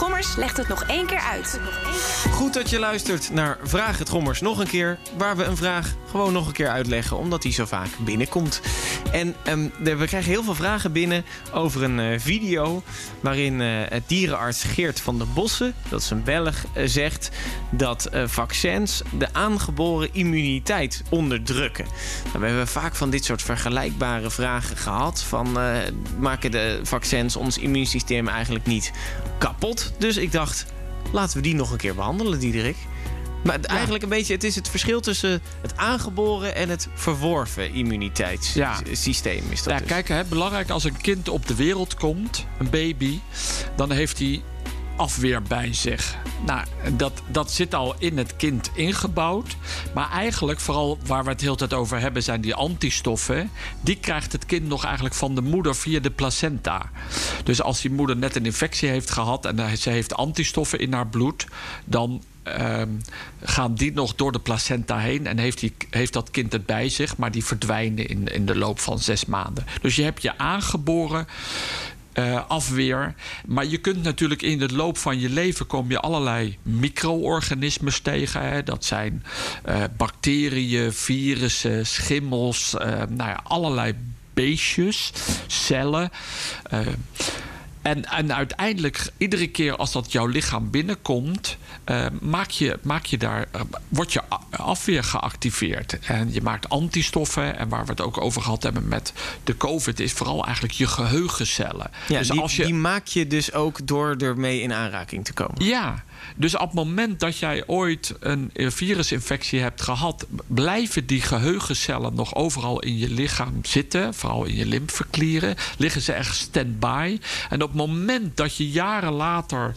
Gommers legt het nog één keer uit. Goed dat je luistert naar Vraag het Gommers nog een keer. Waar we een vraag gewoon nog een keer uitleggen, omdat die zo vaak binnenkomt. En ehm, we krijgen heel veel vragen binnen over een eh, video. waarin uh, het dierenarts Geert van der Bossen, dat is een Belg, uh, zegt dat vaccins de aangeboren immuniteit onderdrukken. Nou, we hebben vaak van dit soort vergelijkbare vragen gehad. Van maken de vaccins ons immuunsysteem eigenlijk niet kapot? Dus ik dacht, laten we die nog een keer behandelen, Diederik. Maar ja. eigenlijk een beetje, het is het verschil tussen het aangeboren en het verworven immuniteitssysteem. Ja. Is dat ja, dus. kijk, hè, belangrijk als een kind op de wereld komt, een baby, dan heeft hij afweer bij zich. Nou, dat, dat zit al in het kind ingebouwd. Maar eigenlijk, vooral waar we het heel tijd over hebben, zijn die antistoffen. Die krijgt het kind nog eigenlijk van de moeder via de placenta. Dus als die moeder net een infectie heeft gehad en ze heeft antistoffen in haar bloed, dan Um, gaan die nog door de placenta heen en heeft, heeft dat kind het bij zich, maar die verdwijnen in, in de loop van zes maanden. Dus je hebt je aangeboren uh, afweer. Maar je kunt natuurlijk in de loop van je leven kom je allerlei micro-organismes tegen. Hè. Dat zijn uh, bacteriën, virussen, schimmels, uh, nou ja, allerlei beestjes, cellen. En, en uiteindelijk, iedere keer als dat jouw lichaam binnenkomt, uh, maak je, maak je daar, uh, wordt je afweer geactiveerd. En je maakt antistoffen. En waar we het ook over gehad hebben met de COVID, is vooral eigenlijk je geheugencellen. Ja, dus die, als je, die maak je dus ook door ermee in aanraking te komen. Ja, dus op het moment dat jij ooit een virusinfectie hebt gehad, blijven die geheugencellen nog overal in je lichaam zitten, vooral in je lymfeklieren, liggen ze echt stand-by. En op het moment dat je jaren later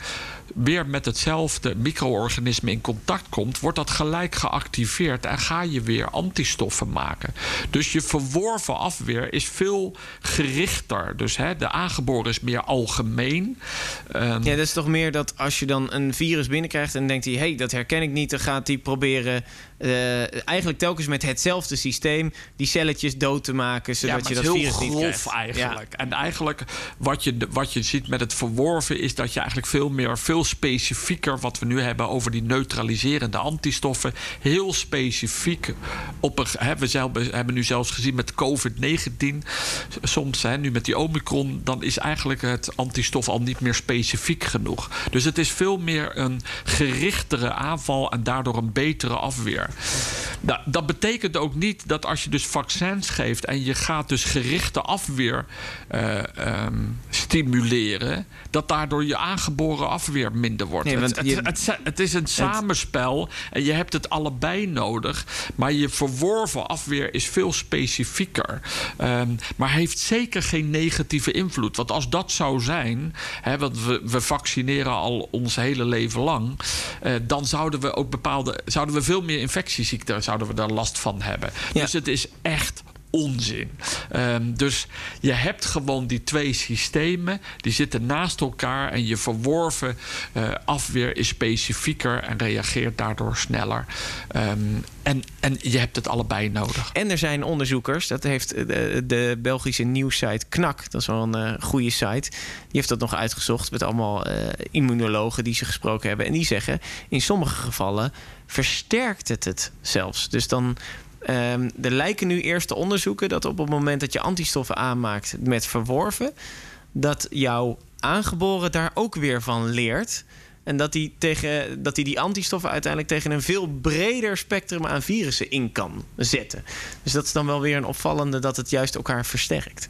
weer met hetzelfde micro-organisme in contact komt, wordt dat gelijk geactiveerd en ga je weer antistoffen maken. Dus je verworven afweer is veel gerichter. Dus hè, de aangeboren is meer algemeen. Um, ja, dat is toch meer dat als je dan een virus binnenkrijgt en denkt hij, hé, hey, dat herken ik niet, dan gaat hij proberen uh, eigenlijk telkens met hetzelfde systeem die celletjes dood te maken, zodat ja, je dat heel virus niet grof krijgt. eigenlijk. Ja. En eigenlijk wat je, wat je ziet met het verworven is dat je eigenlijk veel meer, veel specifieker, wat we nu hebben over die neutraliserende antistoffen, heel specifiek op een. Hè, we zelf, hebben nu zelfs gezien met COVID-19, soms hè, nu met die Omicron, dan is eigenlijk het antistof al niet meer specifiek genoeg. Dus het is veel meer een gerichtere aanval en daardoor een betere afweer. Nou, dat betekent ook niet dat als je dus vaccins geeft en je gaat dus gerichte afweer uh, um, stimuleren, dat daardoor je aangeboren afweer minder wordt. Nee, het, want je- het, het, het is een samenspel en je hebt het allebei nodig, maar je verworven afweer is veel specifieker, um, maar heeft zeker geen negatieve invloed. Want als dat zou zijn, hè, want we, we vaccineren al ons hele leven lang, uh, dan zouden we ook bepaalde, zouden we veel meer infectieziekten zouden we daar last van hebben. Ja. Dus het is echt onzin. Um, dus je hebt gewoon die twee systemen, die zitten naast elkaar en je verworven uh, afweer is specifieker en reageert daardoor sneller. Um, en, en je hebt het allebei nodig. En er zijn onderzoekers, dat heeft de, de Belgische nieuwssite KNAK, dat is wel een uh, goede site, die heeft dat nog uitgezocht met allemaal immunologen die ze gesproken hebben. En die zeggen, in sommige gevallen versterkt het het zelfs. Dus dan Um, er lijken nu eerste onderzoeken dat op het moment dat je antistoffen aanmaakt met verworven, dat jouw aangeboren daar ook weer van leert. En dat hij tegen, dat die, die antistoffen uiteindelijk tegen een veel breder spectrum aan virussen in kan zetten. Dus dat is dan wel weer een opvallende dat het juist elkaar versterkt.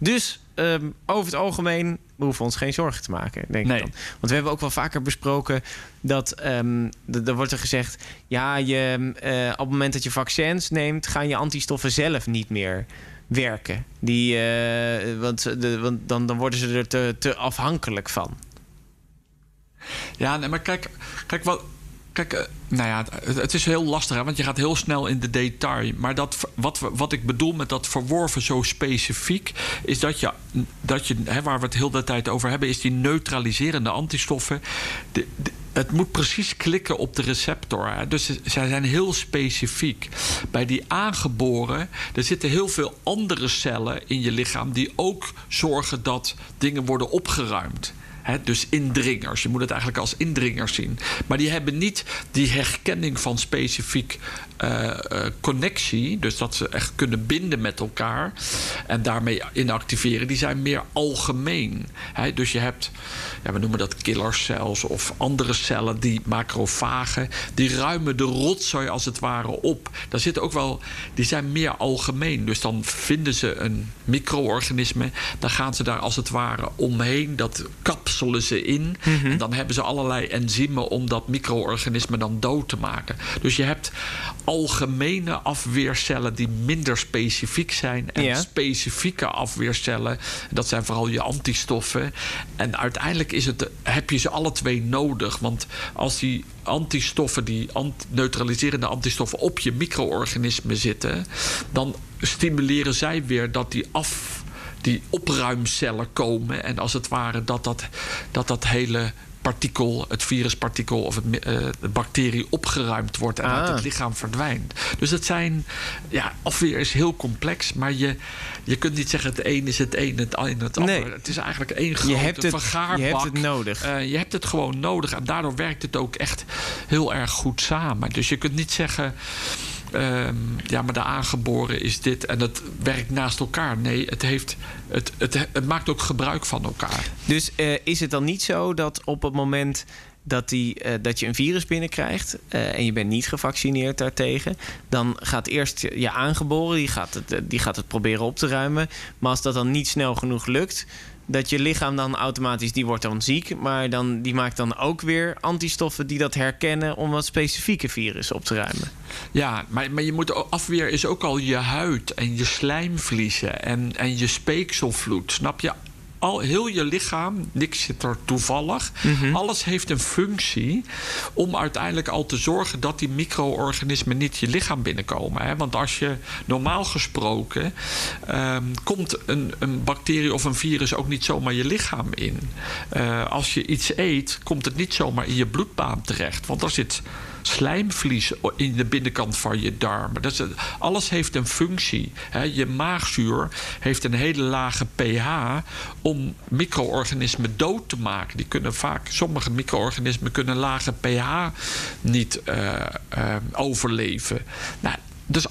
Dus um, over het algemeen we hoeven ons geen zorgen te maken, denk Nee. ik dan. Want we hebben ook wel vaker besproken dat um, er wordt er gezegd: ja, je, uh, op het moment dat je vaccins neemt, gaan je antistoffen zelf niet meer werken. Die, uh, want de, want dan, dan worden ze er te, te afhankelijk van. Ja, nee, maar kijk, kijk wat, Kijk, eh, nou ja, het, is heel lastig, hè, want je gaat heel snel in de detail. Maar dat, wat, wat ik bedoel met dat verworven zo specifiek, is dat je, dat je hè, waar we het heel de tijd over hebben, is die neutraliserende antistoffen. Het moet precies klikken op de receptor. Dus zij zijn heel specifiek. Bij die aangeboren, er zitten heel veel andere cellen in je lichaam die ook zorgen dat dingen worden opgeruimd. Dus indringers. Je moet het eigenlijk als indringers zien. Maar die hebben niet die herkenning van specifiek eh, eh, connectie. Dus dat ze echt kunnen binden met elkaar. En daarmee inactiveren. Die zijn meer algemeen. Dus je hebt, ja, we noemen dat killercells of andere cellen, die macrofagen. Die ruimen de rotzooi als het ware op. Daar zitten ook wel, die zijn meer algemeen. Dus dan vinden ze een micro-organisme. Dan gaan ze daar als het ware omheen. Dat kapselen ze in. En dan hebben ze allerlei enzymen om dat micro-organisme dan dood te maken. Dus je hebt algemene afweercellen die minder specifiek zijn. En Ja. specifieke afweercellen. Dat zijn vooral je antistoffen. En uiteindelijk is het, heb je ze alle twee nodig. Want als die antistoffen, die ant- neutraliserende antistoffen op je micro-organismen zitten, dan stimuleren zij weer dat die af. Die opruimcellen komen. En als het ware dat dat, dat, dat hele partikel, het viruspartikel of het, eh, de bacterie opgeruimd wordt en uit Ah. het lichaam verdwijnt. Dus het zijn, ja, afweer is heel complex, maar je, je kunt niet zeggen het een is het een, het een het ander. Nee. Het is eigenlijk één grote Je hebt het, vergaarbak. je hebt het nodig. Eh, je hebt het gewoon nodig en daardoor werkt het ook echt heel erg goed samen. Dus je kunt niet zeggen. Ehm, ja, maar de aangeboren is dit en het werkt naast elkaar. Nee, het, heeft, het, het, het maakt ook gebruik van elkaar. Dus eh, is het dan niet zo dat op het moment dat, die, eh, dat je een virus binnenkrijgt eh, en je bent niet gevaccineerd daartegen, dan gaat eerst je je aangeboren, die gaat, het, die gaat het proberen op te ruimen. Maar als dat dan niet snel genoeg lukt, dat je lichaam dan automatisch, die wordt dan ziek, maar dan, die maakt dan ook weer antistoffen die dat herkennen om wat specifieke virus op te ruimen. Ja, maar, maar je moet afweer is ook al je huid en je slijmvliezen en, en je speekselvloed. Snap je? Al, heel je lichaam, niks zit er toevallig. Alles heeft een functie om uiteindelijk al te zorgen dat die micro-organismen niet je lichaam binnenkomen. Hè? Want als je normaal gesproken ehm, komt een, een bacterie of een virus ook niet zomaar je lichaam in. Eh, als je iets eet, komt het niet zomaar in je bloedbaan terecht. Want er zit slijmvlies in de binnenkant van je darmen. Het- alles heeft een functie. Hè. Je maagzuur heeft een hele lage pH om micro-organismen dood te maken. Die kunnen vaak, sommige micro-organismen kunnen lage pH niet eh, eh, overleven. Nou, dus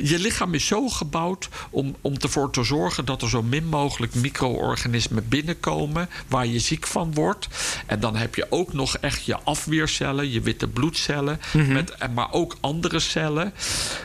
je lichaam is zo gebouwd om, om ervoor te zorgen dat er zo min mogelijk micro-organismen binnenkomen waar je ziek van wordt. En dan heb je ook nog echt je afweercellen, je witte bloedcellen, met, en maar ook andere cellen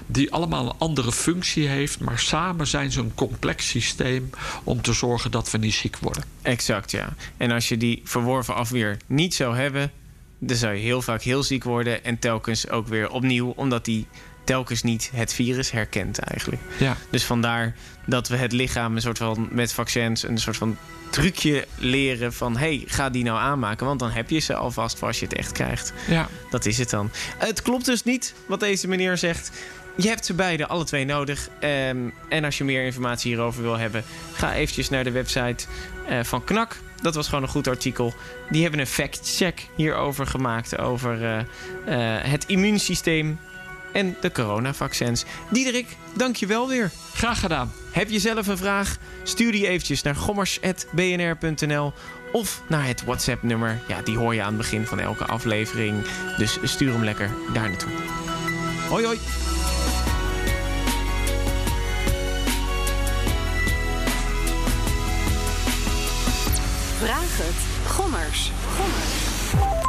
die allemaal een andere functie heeft. Maar samen zijn ze een complex systeem om te zorgen dat we niet ziek worden. Exact, ja. En als je die verworven afweer niet zou hebben, dan zou je heel vaak heel ziek worden en telkens ook weer opnieuw, omdat die telkens niet het virus herkent eigenlijk. Ja. Dus vandaar dat we het lichaam een soort van met vaccins een soort van trucje leren van hey, ga die nou aanmaken, want dan heb je ze alvast voor als je het echt krijgt. Ja. Dat is het dan. Het klopt dus niet wat deze meneer zegt. Je hebt ze beide, alle twee nodig. Ehm, en als je meer informatie hierover wil hebben, ga eventjes naar de website eh, van KNAK. Dat was gewoon een goed artikel. Die hebben een fact-check hierover gemaakt. Over eh, eh, het immuunsysteem en de coronavaccins. Diederik, dank je wel weer. Graag gedaan. Heb je zelf een vraag? Stuur die eventjes naar gommers.bnr.nl of naar het WhatsApp-nummer. Ja, die hoor je aan het begin van elke aflevering. Dus stuur hem lekker daar naartoe. Hoi hoi. Vraag het. Gommers. Gommers.